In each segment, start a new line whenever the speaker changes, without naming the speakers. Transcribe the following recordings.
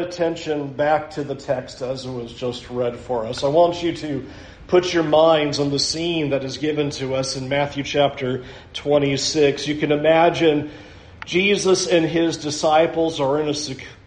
attention back to the text as it was just read for us. I want you to put your minds on the scene that is given to us in Matthew chapter 26. You can imagine Jesus and his disciples are in a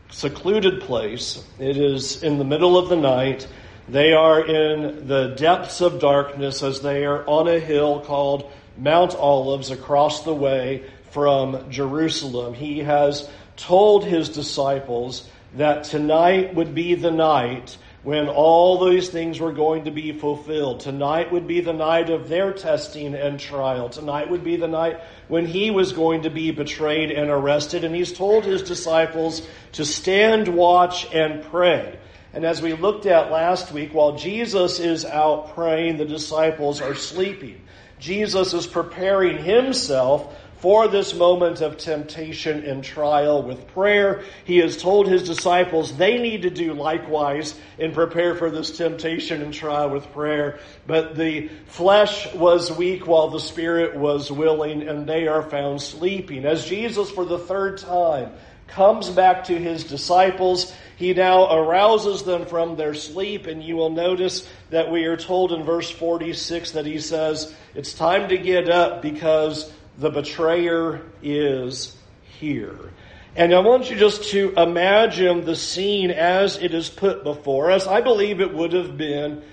secluded place. It is in the middle of the night. They are in the depths of darkness as they are on a hill called Mount Olives across the way from Jerusalem. He has told his disciples that tonight would be the night when all these things were going to be fulfilled. Tonight would be the night of their testing and trial. Tonight would be the night when he was going to be betrayed and arrested. And he's told his disciples to stand watch and pray. And as we looked at last week, while Jesus is out praying, the disciples are sleeping. Jesus is preparing himself for this moment of temptation and trial with prayer. He has told his disciples they need to do likewise and prepare for this temptation and trial with prayer. But the flesh was weak while the spirit was willing, and they are found sleeping. As Jesus, for the third time, comes back to his disciples. He now arouses them from their sleep, and you will notice that we are told in verse 46 that he says, It's time to get up because the betrayer is here. And I want you just to imagine the scene as it is put before us. I believe it would have been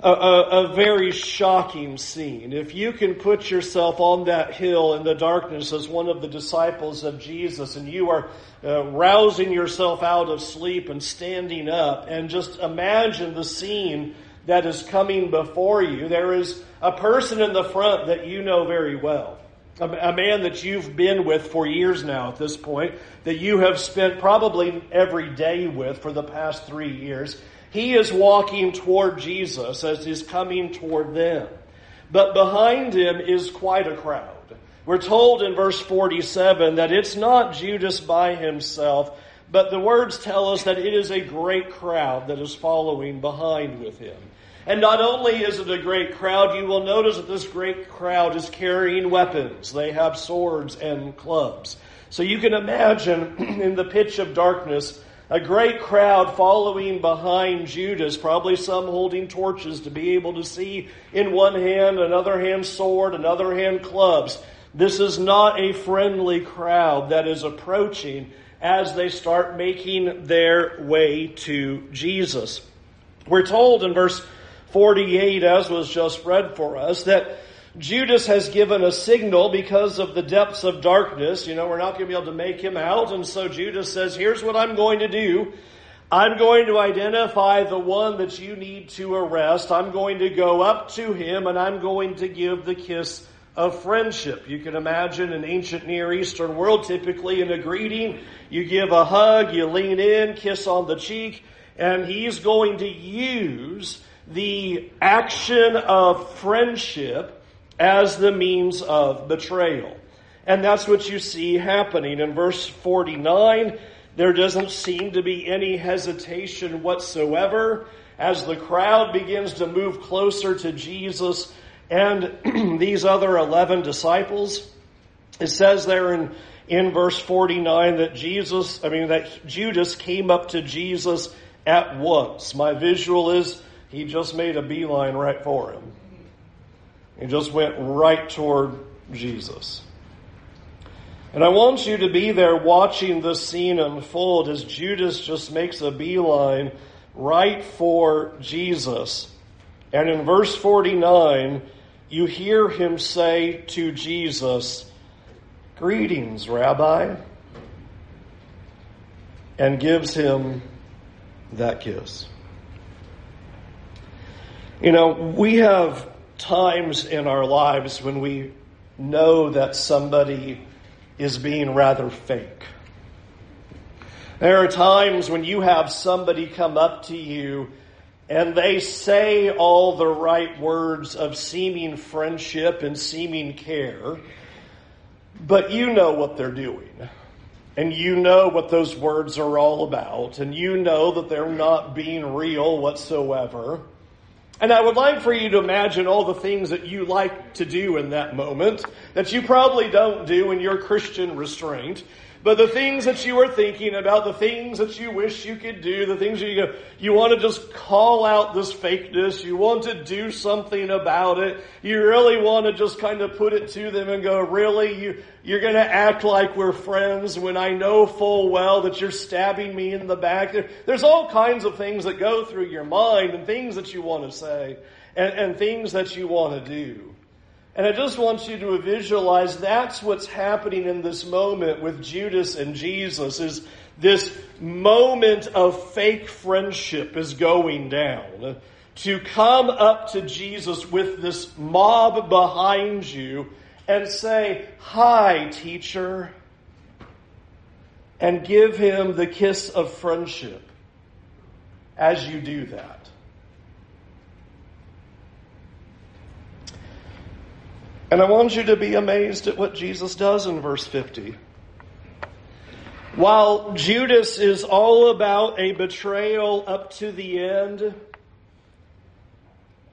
a, a, a, very shocking scene. If you can put yourself on that hill in the darkness as one of the disciples of Jesus and you are uh, rousing yourself out of sleep and standing up and just imagine the scene that is coming before you. There is a person in the front that you know very well a, man that you've been with for years now at this point, that you have spent probably every day with for the past three years. He is walking toward Jesus as he's coming toward them. But behind him is quite a crowd. We're told in verse 47 that it's not Judas by himself, but the words tell us that it is a great crowd that is following behind with him. And not only is it a great crowd, you will notice that this great crowd is carrying weapons. They have swords and clubs. So you can imagine in the pitch of darkness, a great crowd following behind Judas, probably some holding torches to be able to see in one hand, another hand sword, another hand clubs. This is not a friendly crowd that is approaching as they start making their way to Jesus. We're told in verse 48, as was just read for us, that Judas has given a signal because of the depths of darkness. You know, we're not going to be able to make him out. And so Judas says, here's what I'm going to do. I'm going to identify the one that you need to arrest. I'm going to go up to him and I'm going to give the kiss of friendship. You can imagine an ancient Near Eastern world, typically in a greeting, you give a hug, you lean in, kiss on the cheek, and he's going to use the action of friendship as the means of betrayal. And that's what you see happening. In verse 49, there doesn't seem to be any hesitation whatsoever as the crowd begins to move closer to Jesus and these other 11 disciples. It says there in, in verse 49 that Jesus, I mean, that Judas came up to Jesus at once. My visual is he just made a beeline right for him. He just went right toward Jesus. And I want you to be there watching this scene unfold as Judas just makes a beeline right for Jesus. And in verse 49, you hear him say to Jesus, Greetings, Rabbi, and gives him that kiss. You know, we have times in our lives when we know that somebody is being rather fake. There are times when you have somebody come up to you and they say all the right words of seeming friendship and seeming care, but you know what they're doing. And you know what those words are all about, and you know that they're not being real whatsoever. And I would like for you to imagine all the things that you like to do in that moment that you probably don't do in your Christian restraint. But the things that you are thinking about, the things that you wish you could do, the things you you want to just call out this fakeness. You want to do something about it. You really want to just kind of put it to them and go, really, you, you're going to act like we're friends when I know full well that you're stabbing me in the back. There, there's all kinds of things that go through your mind and things that you want to say and, and things that you want to do. And I just want you to visualize that's what's happening in this moment with Judas and Jesus is this moment of fake friendship is going down. To come up to Jesus with this mob behind you and say, Hi, teacher, and give him the kiss of friendship as you do that. And I want you to be amazed at what Jesus does in verse 50. While Judas is all about a betrayal up to the end,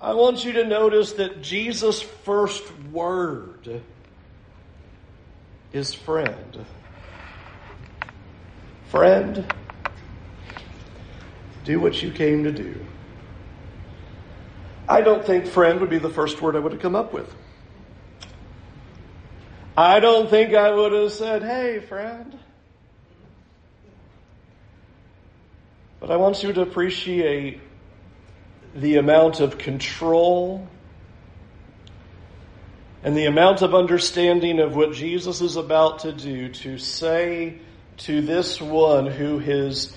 I want you to notice that Jesus' first word is friend. Friend, do what you came to do. I don't think friend would be the first word I would have come up with. I don't think I would have said, hey, friend. But I want you to appreciate the amount of control and the amount of understanding of what Jesus is about to do to say to this one who is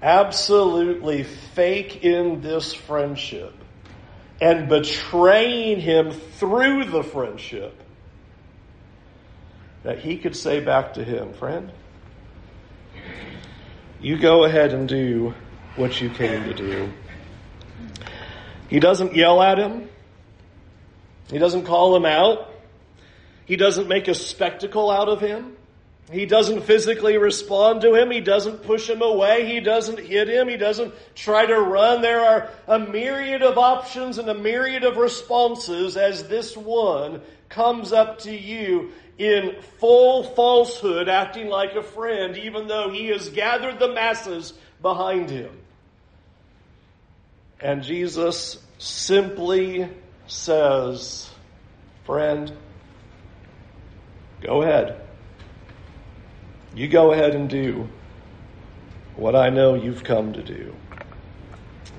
absolutely fake in this friendship and betraying him through the friendship that he could say back to him, friend, you go ahead and do what you came to do. He doesn't yell at him. He doesn't call him out. He doesn't make a spectacle out of him. He doesn't physically respond to him. He doesn't push him away. He doesn't hit him. He doesn't try to run. There are a myriad of options and a myriad of responses as this one comes up to you in full falsehood, acting like a friend, even though he has gathered the masses behind him. And Jesus simply says, Friend, go ahead. You go ahead and do what I know you've come to do.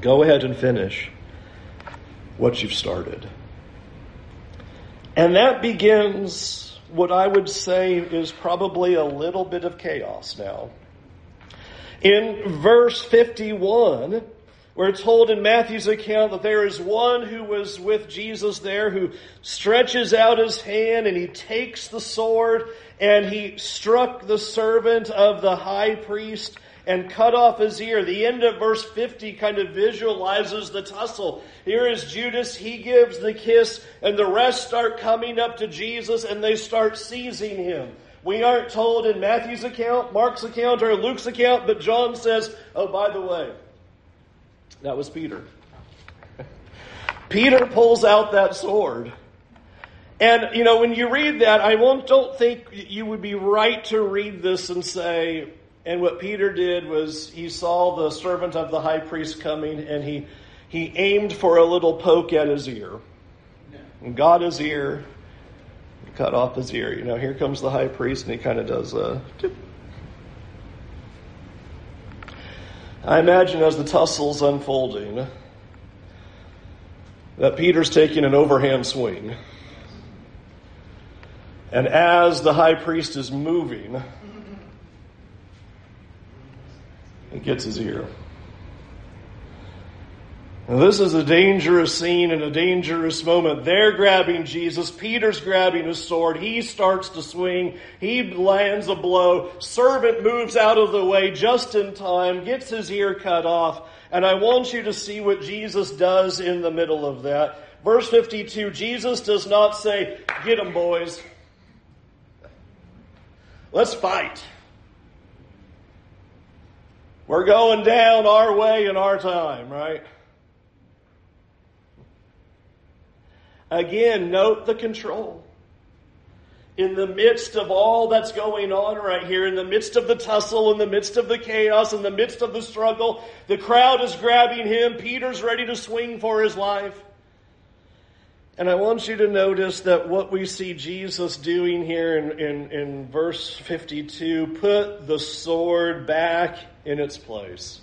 Go ahead and finish what you've started. And that begins what I would say is probably a little bit of chaos now. In verse 51, we're told in Matthew's account that there is one who was with Jesus there who stretches out his hand and he takes the sword and he struck the servant of the high priest and cut off his ear. The end of verse 50 kind of visualizes the tussle. Here is Judas, he gives the kiss, and the rest start coming up to Jesus and they start seizing him. We aren't told in Matthew's account, Mark's account, or Luke's account, but John says, oh, by the way, that was Peter. Peter pulls out that sword. And, you know, when you read that, I won't, don't think you would be right to read this and say, and what Peter did was he saw the servant of the high priest coming and he, he aimed for a little poke at his ear. And got his ear, cut off his ear. You know, here comes the high priest and he kind of does a. I imagine as the tussle's unfolding that Peter's taking an overhand swing. And as the high priest is moving, it gets his ear. Now, this is a dangerous scene and a dangerous moment. They're grabbing Jesus. Peter's grabbing his sword. He starts to swing. He lands a blow. Servant moves out of the way just in time, gets his ear cut off. And I want you to see what Jesus does in the middle of that. Verse 52, Jesus does not say, get them boys. Let's fight. We're going down our way in our time, right? Again, note the control. in the midst of all that's going on right here, in the midst of the tussle, in the midst of the chaos, in the midst of the struggle, the crowd is grabbing him. Peter's ready to swing for his life. And I want you to notice that what we see Jesus doing here in, in, in verse 52 put the sword back in its place.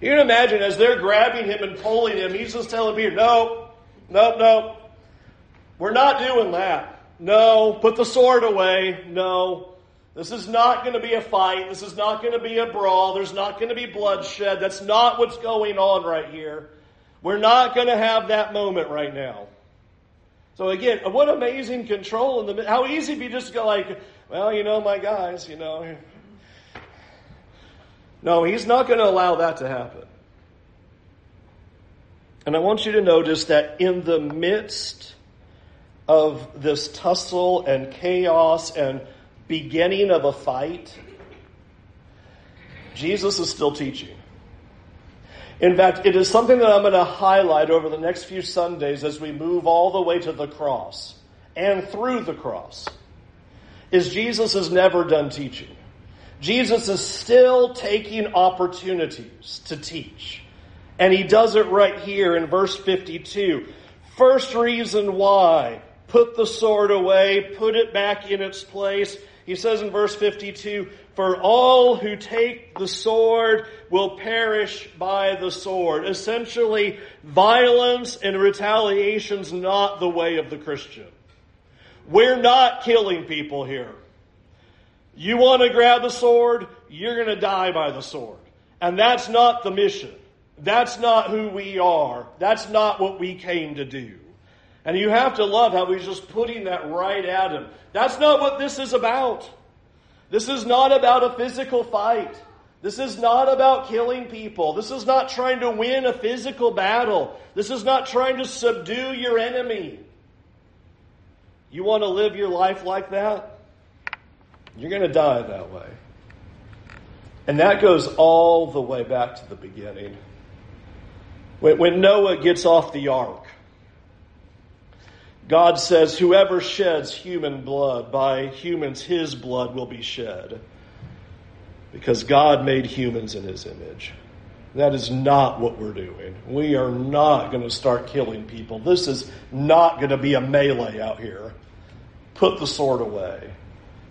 You can imagine as they're grabbing him and pulling him, he's just telling Peter, no, no, no, we're not doing that. No, put the sword away. No. This is not going to be a fight. This is not going to be a brawl. There's not going to be bloodshed. That's not what's going on right here. We're not going to have that moment right now. So again, what amazing control in the how easy you just go like, well, you know, my guys, you know. No, he's not going to allow that to happen. And I want you to notice that in the midst of this tussle and chaos and beginning of a fight, Jesus is still teaching. In fact, it is something that I'm going to highlight over the next few Sundays as we move all the way to the cross and through the cross. Is Jesus is never done teaching. Jesus is still taking opportunities to teach. And he does it right here in verse 52. First reason why put the sword away, put it back in its place. He says in verse 52, For all who take the sword will perish by the sword. Essentially, violence and retaliation's not the way of the Christian. We're not killing people here. You want to grab the sword, you're going to die by the sword. And that's not the mission. That's not who we are. That's not what we came to do. And you have to love how he's just putting that right at him. That's not what this is about. This is not about a physical fight. This is not about killing people. This is not trying to win a physical battle. This is not trying to subdue your enemy. You want to live your life like that? You're going to die that way. And that goes all the way back to the beginning. When, when Noah gets off the ark, God says, Whoever sheds human blood, by humans his blood will be shed. Because God made humans in his image. That is not what we're doing. We are not going to start killing people. This is not going to be a melee out here. Put the sword away.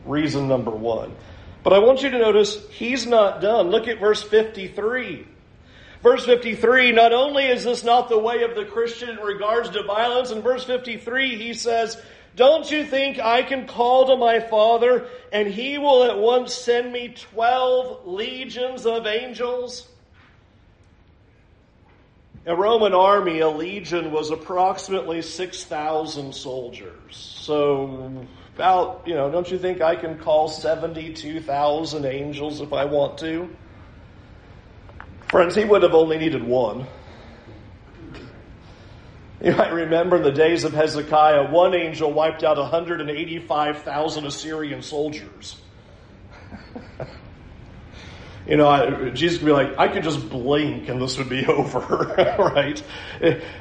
Reason number one. But I want you to notice he's not done. Look at verse 53. Verse 53, not only is this not the way of the Christian in regards to violence, in verse 53 he says, Don't you think I can call to my Father and he will at once send me 12 legions of angels? A Roman army, a legion was approximately 6,000 soldiers. So, about, you know, don't you think I can call 72,000 angels if I want to? Friends, he would have only needed one. You might remember in the days of Hezekiah, one angel wiped out 185,000 Assyrian soldiers. you know, I, Jesus could be like, I could just blink and this would be over, right?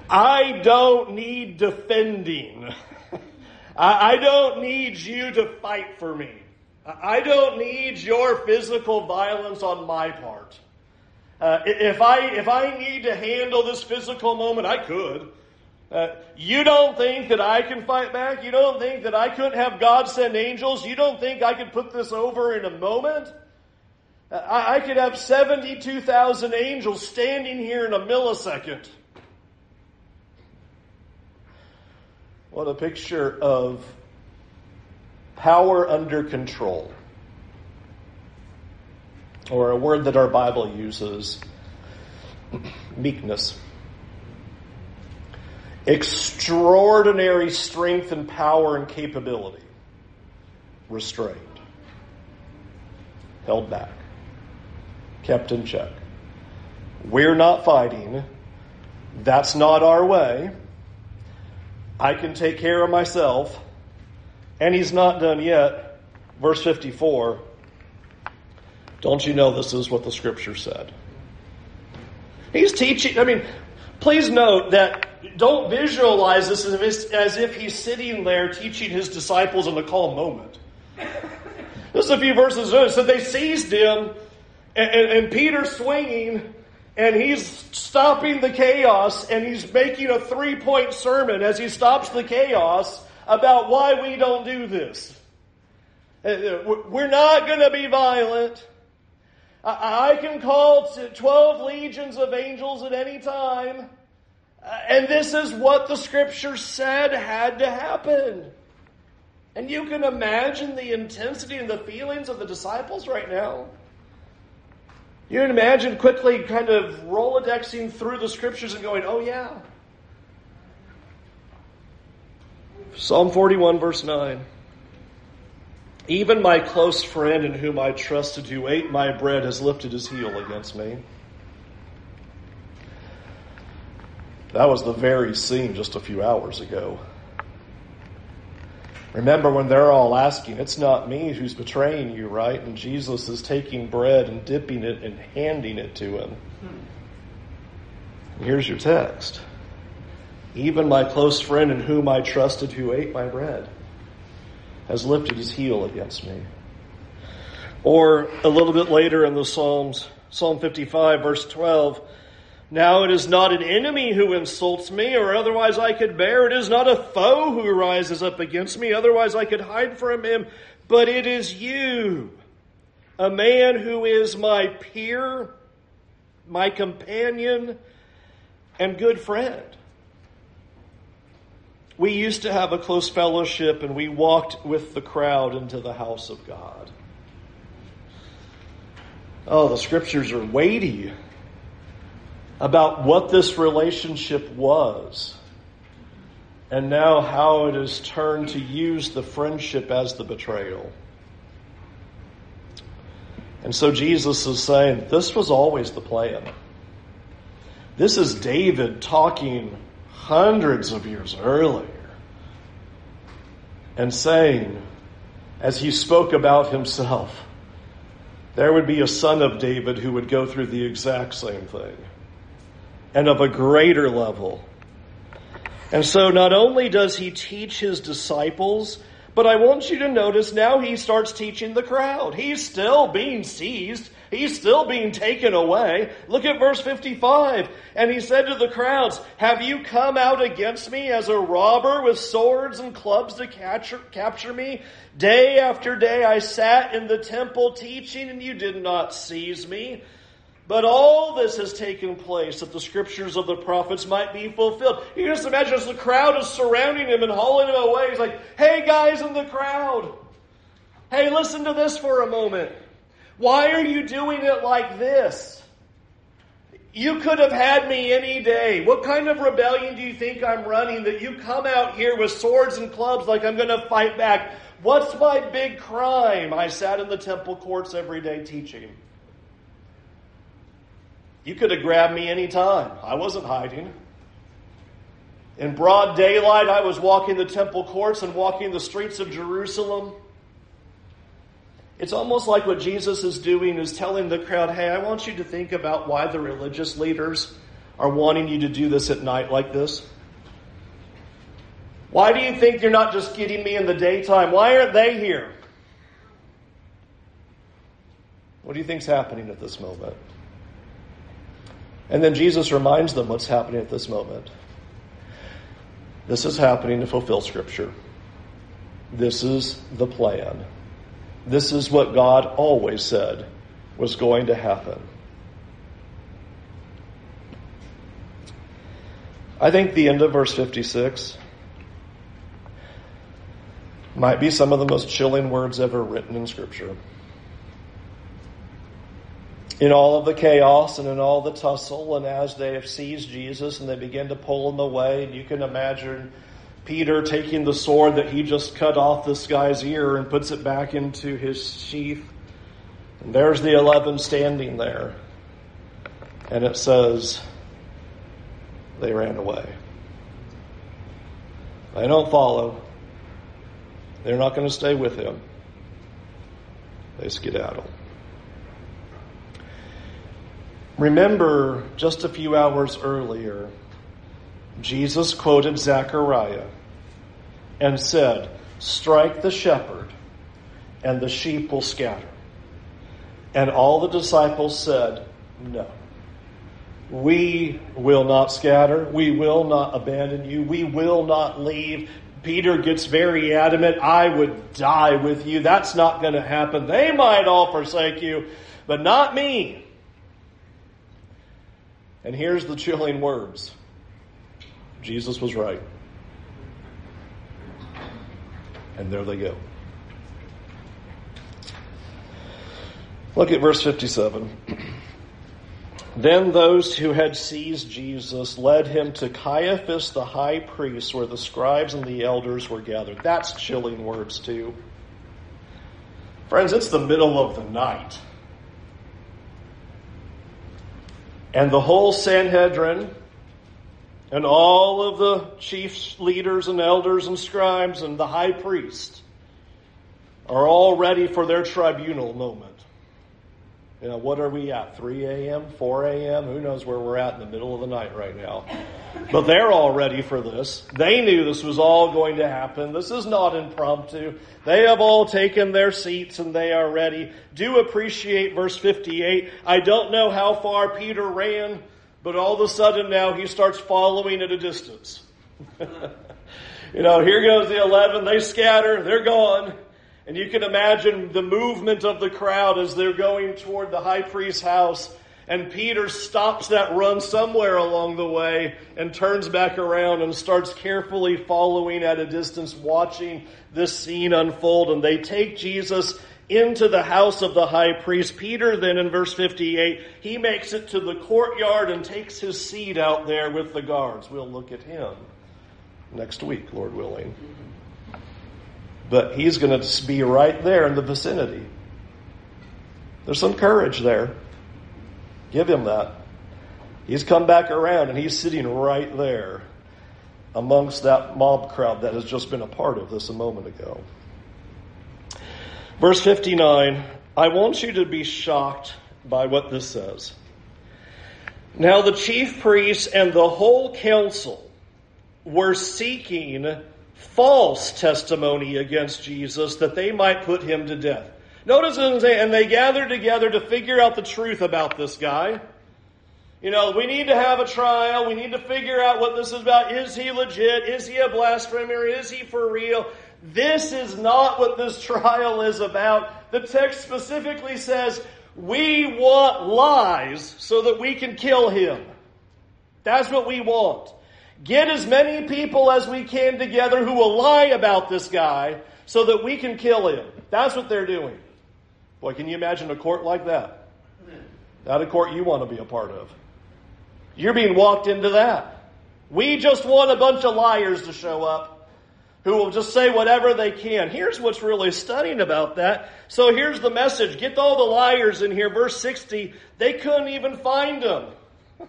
I don't need defending. I, I don't need you to fight for me. I don't need your physical violence on my part. Uh, if I if I need to handle this physical moment, I could. Uh, you don't think that I can fight back? You don't think that I couldn't have God send angels? You don't think I could put this over in a moment? Uh, I, I could have 72,000 angels standing here in a millisecond. What a picture of power under control or a word that our Bible uses meekness. Extraordinary strength and power and capability. Restrained. Held back. Kept in check. We're not fighting. That's not our way. I can take care of myself. And he's not done yet. Verse 54 don't you know this is what the scripture said? He's teaching, I mean, please note that don't visualize this as if he's sitting there teaching his disciples in a calm moment. This is a few verses. So they seized him, and, and, and Peter's swinging, and he's stopping the chaos, and he's making a three point sermon as he stops the chaos about why we don't do this. Uh, uh, we're not going to be violent. I can call 12 legions of angels at any time. Uh, and this is what the scripture said had to happen. And you can imagine the intensity and the feelings of the disciples right now. You can imagine quickly kind of rolodexing through the scriptures and going, oh, yeah. Psalm 41, verse 9. Even my close friend in whom I trusted, who ate my bread, has lifted his heel against me. That was the very scene just a few hours ago. Remember when they're all asking, it's not me who's betraying you, right? And Jesus is taking bread and dipping it and handing it to him. here's your text. Even my close friend in whom I trusted, who ate my bread has lifted his heel against me. Or a little bit later in the Psalms, Psalm 55, verse 12, now it is not an enemy who insults me, or otherwise I could bear. It is not a foe who rises up against me, otherwise I could hide from him. But it is you, a man who is my peer, my companion, and good friend. We used to have a close fellowship and we walked with the crowd into the house of God. Oh, the scriptures are weighty about what this relationship was and now how it has turned to use the friendship as the betrayal. And so Jesus is saying, this was always the plan. This is David talking hundreds of years earlier and saying, as he spoke about himself, there would be a son of David who would go through the exact same thing and of a greater level. And so not only does he teach his disciples but I want you to notice now he starts teaching the crowd. He's still being seized. He's still being taken away. Look at verse 55. And he said to the crowds, Have you come out against me as a robber with swords and clubs to capture, capture me? Day after day I sat in the temple teaching and you did not seize me. But all this has taken place that the scriptures of the prophets might be fulfilled. You can just imagine as the crowd is surrounding him and hauling him away. He's like, hey guys in the crowd. Hey, listen to this for a moment. Why are you doing it like this? You could have had me any day. What kind of rebellion do you think I'm running that you come out here with swords and clubs like I'm going to fight back? What's my big crime? I sat in the temple courts every day teaching. You could have grabbed me any time. I wasn't hiding. In broad daylight, I was walking the temple courts and walking the streets of Jerusalem. It's almost like what Jesus is doing is telling the crowd, hey, I want you to think about why the religious leaders are wanting you to do this at night like this. Why do you think you're not just getting me in the daytime? Why aren't they here? What do you think's happening at this moment? And then Jesus reminds them what's happening at this moment. This is happening to fulfill Scripture. This is the plan. This is what God always said was going to happen. I think the end of verse 56 might be some of the most chilling words ever written in Scripture in all of the chaos and in all the tussle, and as they have seized Jesus and they begin to pull him away, and you can imagine Peter taking the sword that he just cut off this guy's ear and puts it back into his sheath. And there's the eleven standing there. And it says, they ran away. They don't follow. They're not going to stay with him. They skedaddle. Remember, just a few hours earlier, Jesus quoted Zechariah and said, Strike the shepherd, and the sheep will scatter. And all the disciples said, No. We will not scatter. We will not abandon you. We will not leave. Peter gets very adamant. I would die with you. That's not going to happen. They might all forsake you, but not me. And here's the chilling words Jesus was right. And there they go. Look at verse 57. Then those who had seized Jesus led him to Caiaphas the high priest, where the scribes and the elders were gathered. That's chilling words, too. Friends, it's the middle of the night. And the whole Sanhedrin and all of the chief leaders and elders and scribes and the high priest are all ready for their tribunal moment. You know, what are we at? 3 a.m., 4 a.m.? Who knows where we're at in the middle of the night right now? But they're all ready for this. They knew this was all going to happen. This is not impromptu. They have all taken their seats and they are ready. Do appreciate verse 58. I don't know how far Peter ran, but all of a sudden now he starts following at a distance. you know, here goes the 11. They scatter. They're gone. And you can imagine the movement of the crowd as they're going toward the high priest's house. And Peter stops that run somewhere along the way and turns back around and starts carefully following at a distance, watching this scene unfold. And they take Jesus into the house of the high priest. Peter then in verse 58, he makes it to the courtyard and takes his seat out there with the guards. We'll look at him next week, Lord willing. But he's going to be right there in the vicinity. There's some courage there. Give him that. He's come back around and he's sitting right there amongst that mob crowd that has just been a part of this a moment ago. Verse 59 I want you to be shocked by what this says. Now, the chief priests and the whole council were seeking false testimony against Jesus that they might put him to death. Notice, and they gathered together to figure out the truth about this guy. You know, we need to have a trial. We need to figure out what this is about. Is he legit? Is he a blasphemer? Is he for real? This is not what this trial is about. The text specifically says, we want lies so that we can kill him. That's what we want. Get as many people as we can together who will lie about this guy so that we can kill him. That's what they're doing. Boy, can you imagine a court like that? Not a court you want to be a part of. You're being walked into that. We just want a bunch of liars to show up who will just say whatever they can. Here's what's really stunning about that. So here's the message. Get all the liars in here. Verse 60, they couldn't even find them.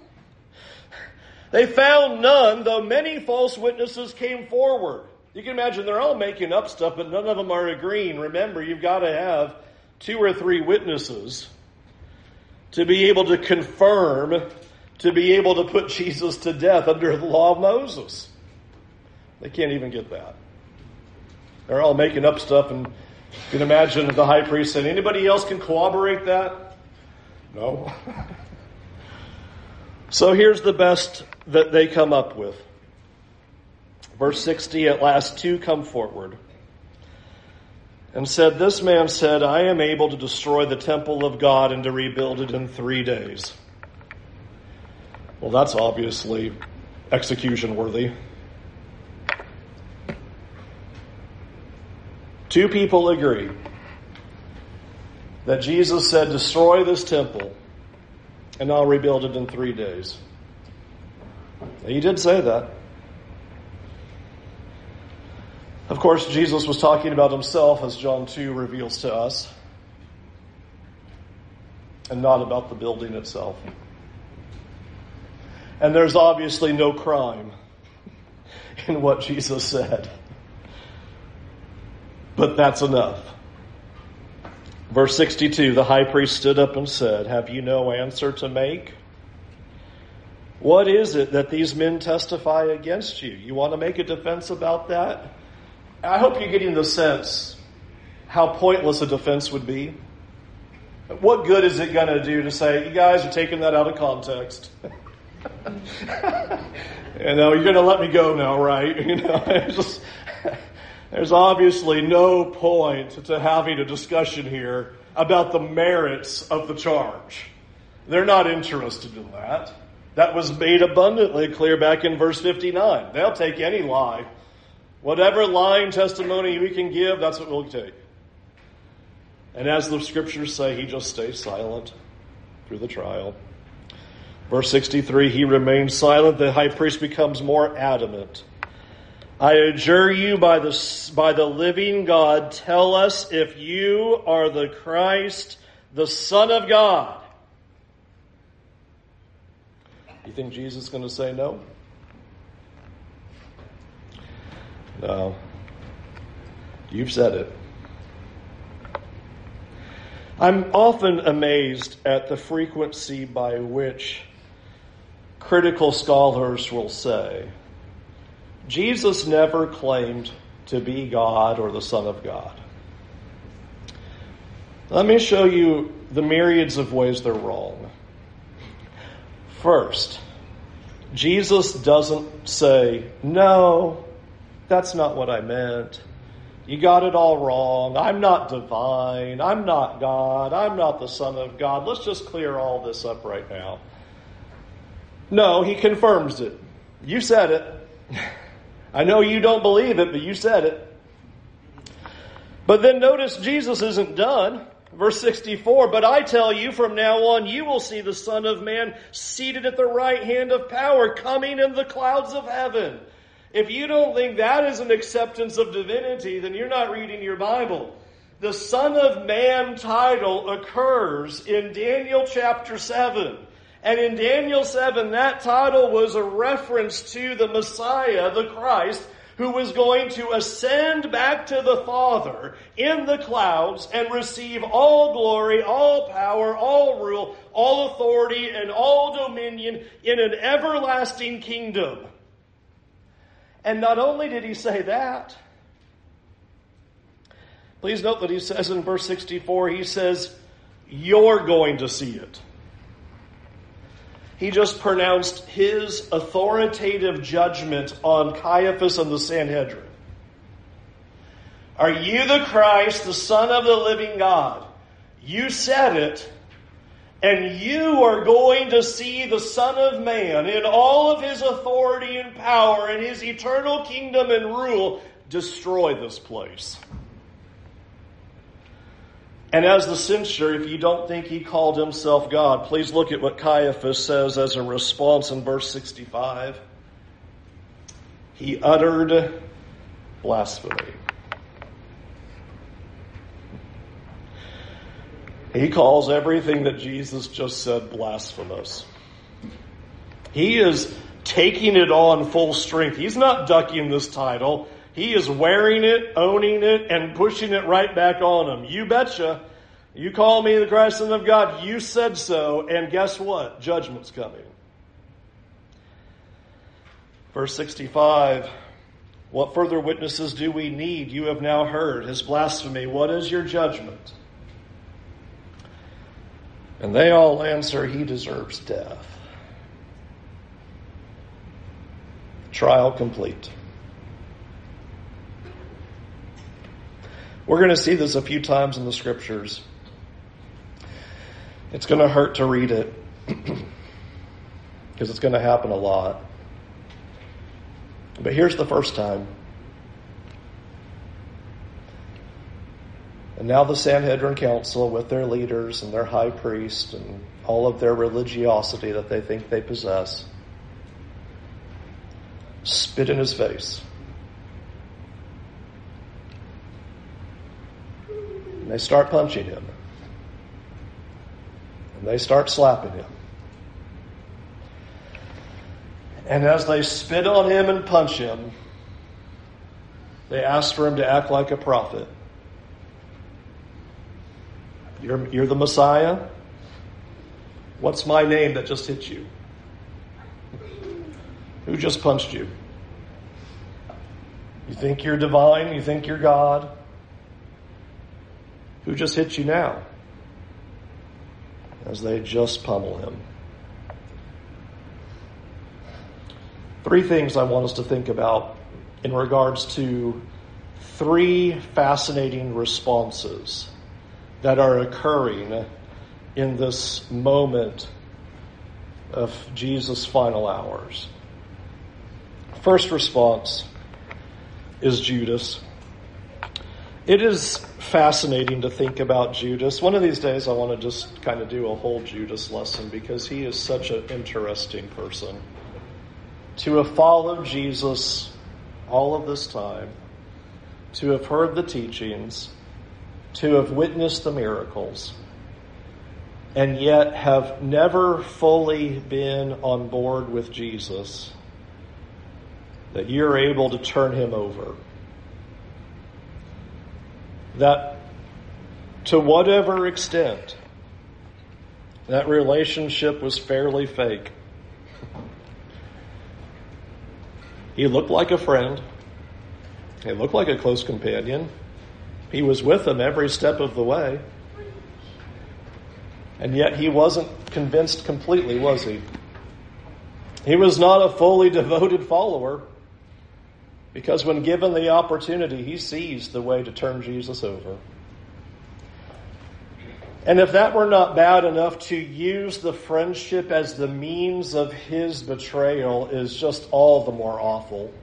They found none, though many false witnesses came forward. You can imagine they're all making up stuff, but none of them are agreeing. Remember, you've got to have two or three witnesses to be able to confirm, to be able to put Jesus to death under the law of Moses. They can't even get that. They're all making up stuff, and you can imagine the high priest saying, Anybody else can corroborate that? No. so here's the best that they come up with. Verse 60 At last, two come forward and said, This man said, I am able to destroy the temple of God and to rebuild it in three days. Well, that's obviously execution worthy. Two people agree that Jesus said, Destroy this temple, and I'll rebuild it in three days. He did say that. Of course, Jesus was talking about himself, as John 2 reveals to us, and not about the building itself. And there's obviously no crime in what Jesus said. But that's enough. Verse 62 The high priest stood up and said, Have you no answer to make? What is it that these men testify against you? You want to make a defense about that? I hope you're getting the sense how pointless a defense would be. What good is it going to do to say, you guys are taking that out of context? you know, you're going to let me go now, right? You know, just, there's obviously no point to having a discussion here about the merits of the charge. They're not interested in that. That was made abundantly clear back in verse 59. They'll take any lie. Whatever lying testimony we can give, that's what we'll take. And as the scriptures say, he just stays silent through the trial. Verse 63 he remains silent. The high priest becomes more adamant. I adjure you by the, by the living God, tell us if you are the Christ, the Son of God. You think Jesus is going to say no? No. You've said it. I'm often amazed at the frequency by which critical scholars will say Jesus never claimed to be God or the Son of God. Let me show you the myriads of ways they're wrong. First, Jesus doesn't say, No, that's not what I meant. You got it all wrong. I'm not divine. I'm not God. I'm not the Son of God. Let's just clear all this up right now. No, he confirms it. You said it. I know you don't believe it, but you said it. But then notice Jesus isn't done. Verse 64, but I tell you from now on you will see the Son of Man seated at the right hand of power, coming in the clouds of heaven. If you don't think that is an acceptance of divinity, then you're not reading your Bible. The Son of Man title occurs in Daniel chapter 7. And in Daniel 7, that title was a reference to the Messiah, the Christ, who was going to ascend back to the Father in the clouds and receive all glory, all power, all rule, all authority, and all dominion in an everlasting kingdom. And not only did he say that, please note that he says in verse 64, he says, You're going to see it. He just pronounced his authoritative judgment on Caiaphas and the Sanhedrin. Are you the Christ, the Son of the living God? You said it. And you are going to see the Son of Man in all of his authority and power and his eternal kingdom and rule destroy this place. And as the censure, if you don't think he called himself God, please look at what Caiaphas says as a response in verse 65. He uttered blasphemy. He calls everything that Jesus just said blasphemous. He is taking it on full strength. He's not ducking this title. He is wearing it, owning it, and pushing it right back on him. You betcha. You call me the Christ Son of God. You said so. And guess what? Judgment's coming. Verse 65. What further witnesses do we need? You have now heard his blasphemy. What is your judgment? And they all answer, He deserves death. Trial complete. We're going to see this a few times in the scriptures. It's going to hurt to read it because it's going to happen a lot. But here's the first time. And now the Sanhedrin Council, with their leaders and their high priest and all of their religiosity that they think they possess, spit in his face. And they start punching him. And they start slapping him. And as they spit on him and punch him, they ask for him to act like a prophet. You're, you're the Messiah? What's my name that just hit you? Who just punched you? You think you're divine? You think you're God? Who just hit you now? As they just pummel him. Three things I want us to think about in regards to three fascinating responses that are occurring in this moment of Jesus' final hours. First response is Judas. It is fascinating to think about Judas. One of these days, I want to just kind of do a whole Judas lesson because he is such an interesting person. To have followed Jesus all of this time, to have heard the teachings, to have witnessed the miracles, and yet have never fully been on board with Jesus, that you're able to turn him over. That to whatever extent that relationship was fairly fake, he looked like a friend. He looked like a close companion. He was with them every step of the way. And yet he wasn't convinced completely, was he? He was not a fully devoted follower because when given the opportunity, he sees the way to turn Jesus over. And if that were not bad enough, to use the friendship as the means of his betrayal is just all the more awful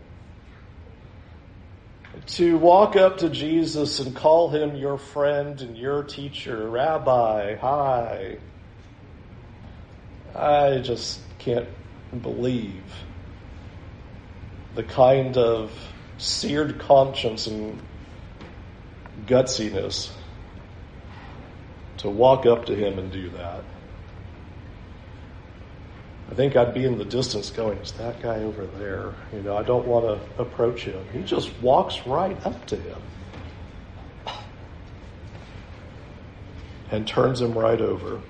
to walk up to Jesus and call him your friend and your teacher, Rabbi, hi. I just can't believe the kind of seared conscience and gutsiness to walk up to him and do that. I think I'd be in the distance going, is that guy over there? You know, I don't want to approach him. He just walks right up to him and turns him right over.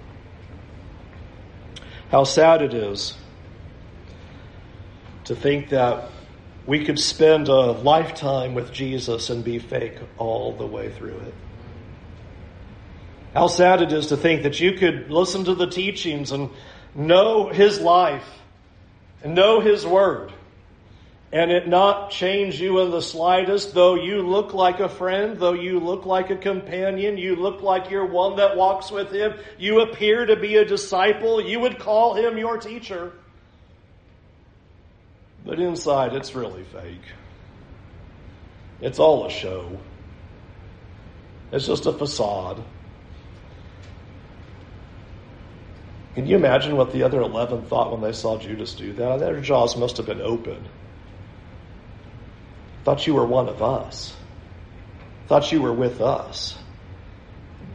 How sad it is to think that we could spend a lifetime with Jesus and be fake all the way through it. How sad it is to think that you could listen to the teachings and know his life and know his word and it not change you in the slightest, though you look like a friend, though you look like a companion, you look like you're one that walks with him, you appear to be a disciple, you would call him your teacher. But inside, it's really fake. It's all a show. It's just a facade. Can you imagine what the other 11 thought when they saw Judas do that? Their jaws must have been open. Thought you were one of us. Thought you were with us.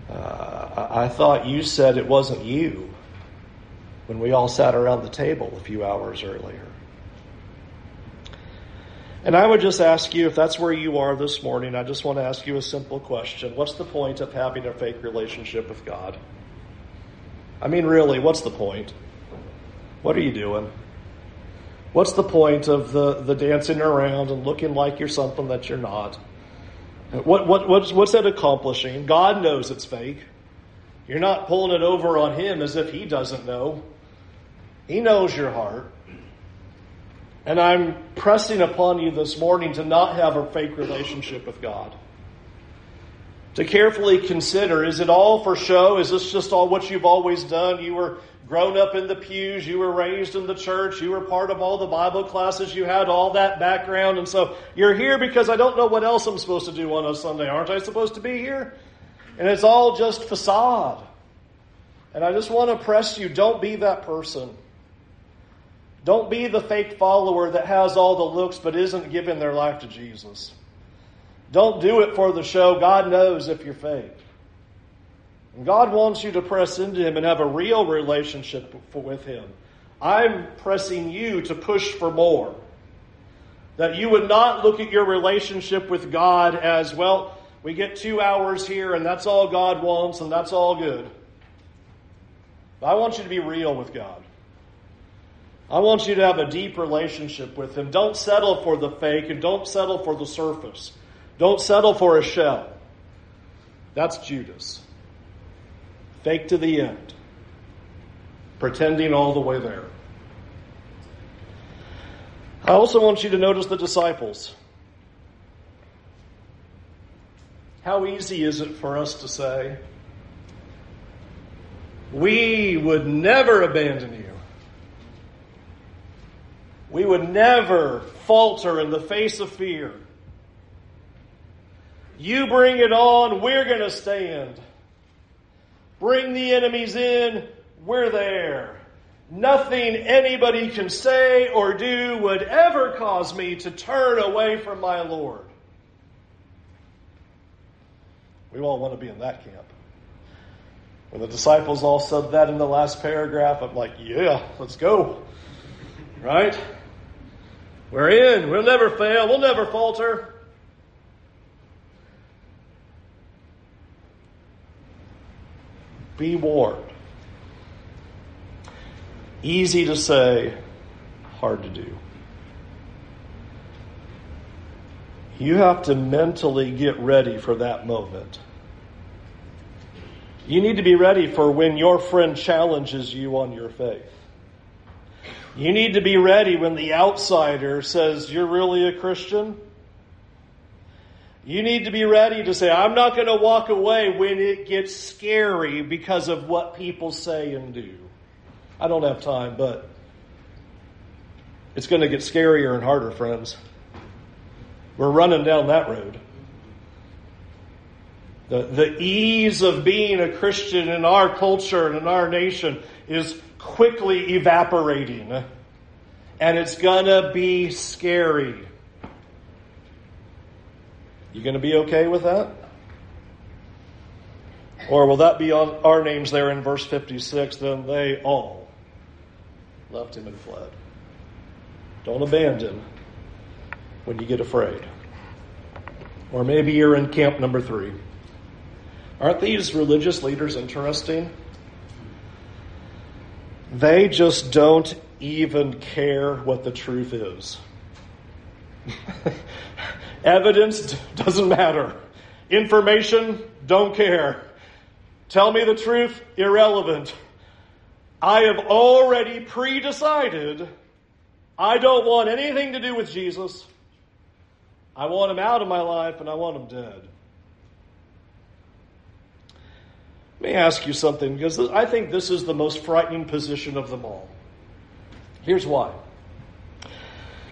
Uh, I thought you said it wasn't you when we all sat around the table a few hours earlier. And I would just ask you, if that's where you are this morning, I just want to ask you a simple question. What's the point of having a fake relationship with God? I mean, really, what's the point? What are you doing? What's the point of the, the dancing around and looking like you're something that you're not? What, what, what's, what's that accomplishing? God knows it's fake. You're not pulling it over on Him as if He doesn't know. He knows your heart. And I'm pressing upon you this morning to not have a fake relationship with God to carefully consider is it all for show? Is this just all what you've always done? You were grown up in the pews, you were raised in the church, you were part of all the Bible classes, you had all that background, and so you're here because I don't know what else I'm supposed to do on a Sunday. Aren't I supposed to be here? And it's all just facade. And I just want to press you don't be that person. Don't be the fake follower that has all the looks but isn't giving their life to Jesus. Don't do it for the show. God knows if you're fake. And God wants you to press into Him and have a real relationship with Him. I'm pressing you to push for more. That you would not look at your relationship with God as, well, we get two hours here and that's all God wants and that's all good. But I want you to be real with God. I want you to have a deep relationship with Him. Don't settle for the fake and don't settle for the surface. Don't settle for a shell. That's Judas. Fake to the end. Pretending all the way there. I also want you to notice the disciples. How easy is it for us to say, We would never abandon you. We would never falter in the face of fear. You bring it on, we're going to stand. Bring the enemies in, we're there. Nothing anybody can say or do would ever cause me to turn away from my Lord. We all want to be in that camp. When the disciples all said that in the last paragraph, I'm like, yeah, let's go. Right? We're in. We'll never fail. We'll never falter. Be warned. Easy to say, hard to do. You have to mentally get ready for that moment. You need to be ready for when your friend challenges you on your faith. You need to be ready when the outsider says, You're really a Christian. You need to be ready to say, I'm not going to walk away when it gets scary because of what people say and do. I don't have time, but it's going to get scarier and harder, friends. We're running down that road. The, the ease of being a Christian in our culture and in our nation is quickly evaporating. And it's going to be scary. You going to be okay with that? Or will that be on our names there in verse 56? Then they all left him and fled. Don't abandon when you get afraid. Or maybe you're in camp number three. Aren't these religious leaders interesting? They just don't even care what the truth is. Evidence doesn't matter. Information, don't care. Tell me the truth, irrelevant. I have already pre decided I don't want anything to do with Jesus. I want him out of my life and I want him dead. Let me ask you something because I think this is the most frightening position of them all. Here's why.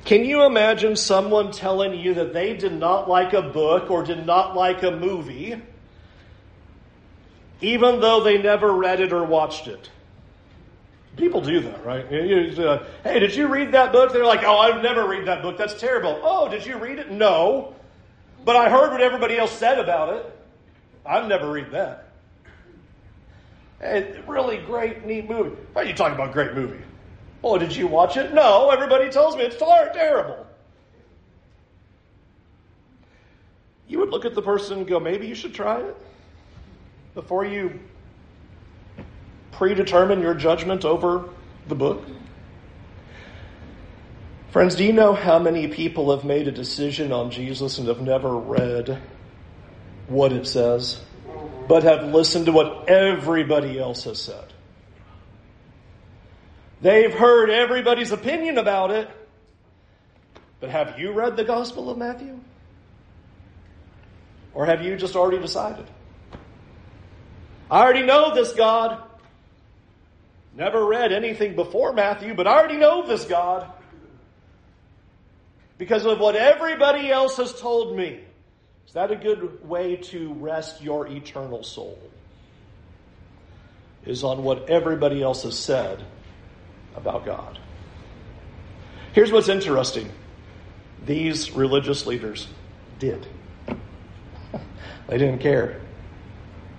Can you imagine someone telling you that they did not like a book or did not like a movie, even though they never read it or watched it? People do that, right? Uh, hey, did you read that book? They're like, oh, I've never read that book. That's terrible. Oh, did you read it? No. But I heard what everybody else said about it. I've never read that. Hey, really great, neat movie. Why are you talking about great movie? Oh, did you watch it? No, everybody tells me it's terrible. You would look at the person and go, maybe you should try it before you predetermine your judgment over the book? Friends, do you know how many people have made a decision on Jesus and have never read what it says, but have listened to what everybody else has said? They've heard everybody's opinion about it, but have you read the Gospel of Matthew? Or have you just already decided? I already know this God. Never read anything before Matthew, but I already know this God. Because of what everybody else has told me. Is that a good way to rest your eternal soul? Is on what everybody else has said about God. Here's what's interesting these religious leaders did. they didn't care.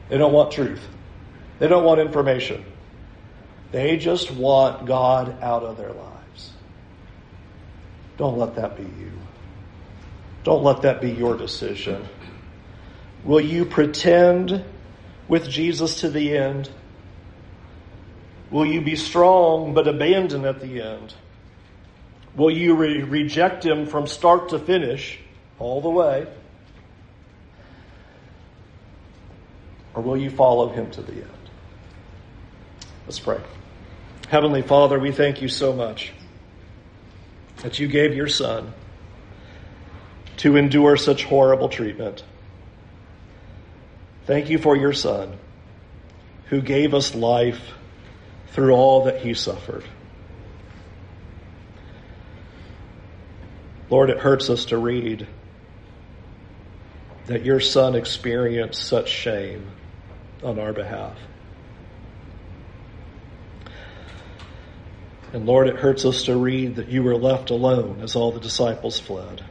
They don't want truth, they don't want information. They just want God out of their lives. Don't let that be you. Don't let that be your decision. Will you pretend with Jesus to the end? Will you be strong but abandon at the end? Will you re- reject him from start to finish, all the way? Or will you follow him to the end? Let's pray. Heavenly Father, we thank you so much that you gave your Son to endure such horrible treatment. Thank you for your Son who gave us life through all that he suffered. Lord, it hurts us to read that your Son experienced such shame on our behalf. And Lord, it hurts us to read that you were left alone as all the disciples fled.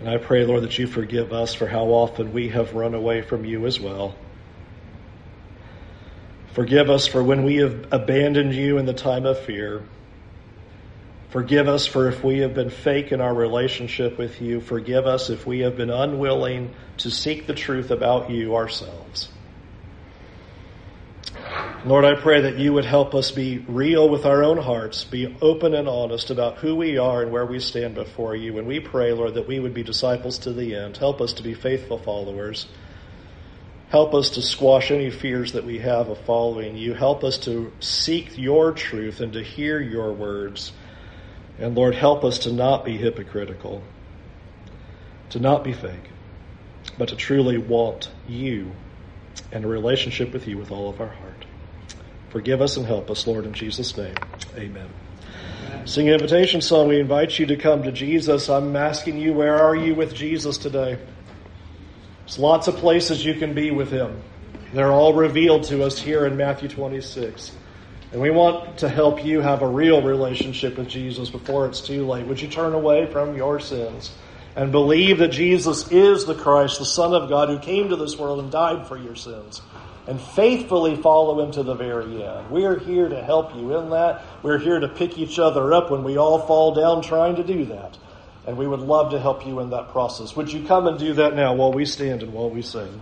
And I pray, Lord, that you forgive us for how often we have run away from you as well. Forgive us for when we have abandoned you in the time of fear. Forgive us for if we have been fake in our relationship with you. Forgive us if we have been unwilling to seek the truth about you ourselves. Lord, I pray that you would help us be real with our own hearts, be open and honest about who we are and where we stand before you. And we pray, Lord, that we would be disciples to the end. Help us to be faithful followers. Help us to squash any fears that we have of following you. Help us to seek your truth and to hear your words. And Lord, help us to not be hypocritical, to not be fake, but to truly want you and a relationship with you with all of our heart. Forgive us and help us, Lord, in Jesus' name. Amen. Sing an invitation song. We invite you to come to Jesus. I'm asking you, where are you with Jesus today? There's lots of places you can be with him. They're all revealed to us here in Matthew 26. And we want to help you have a real relationship with Jesus before it's too late. Would you turn away from your sins and believe that Jesus is the Christ, the Son of God, who came to this world and died for your sins? And faithfully follow him to the very end. We're here to help you in that. We're here to pick each other up when we all fall down trying to do that. And we would love to help you in that process. Would you come and do that now while we stand and while we sing?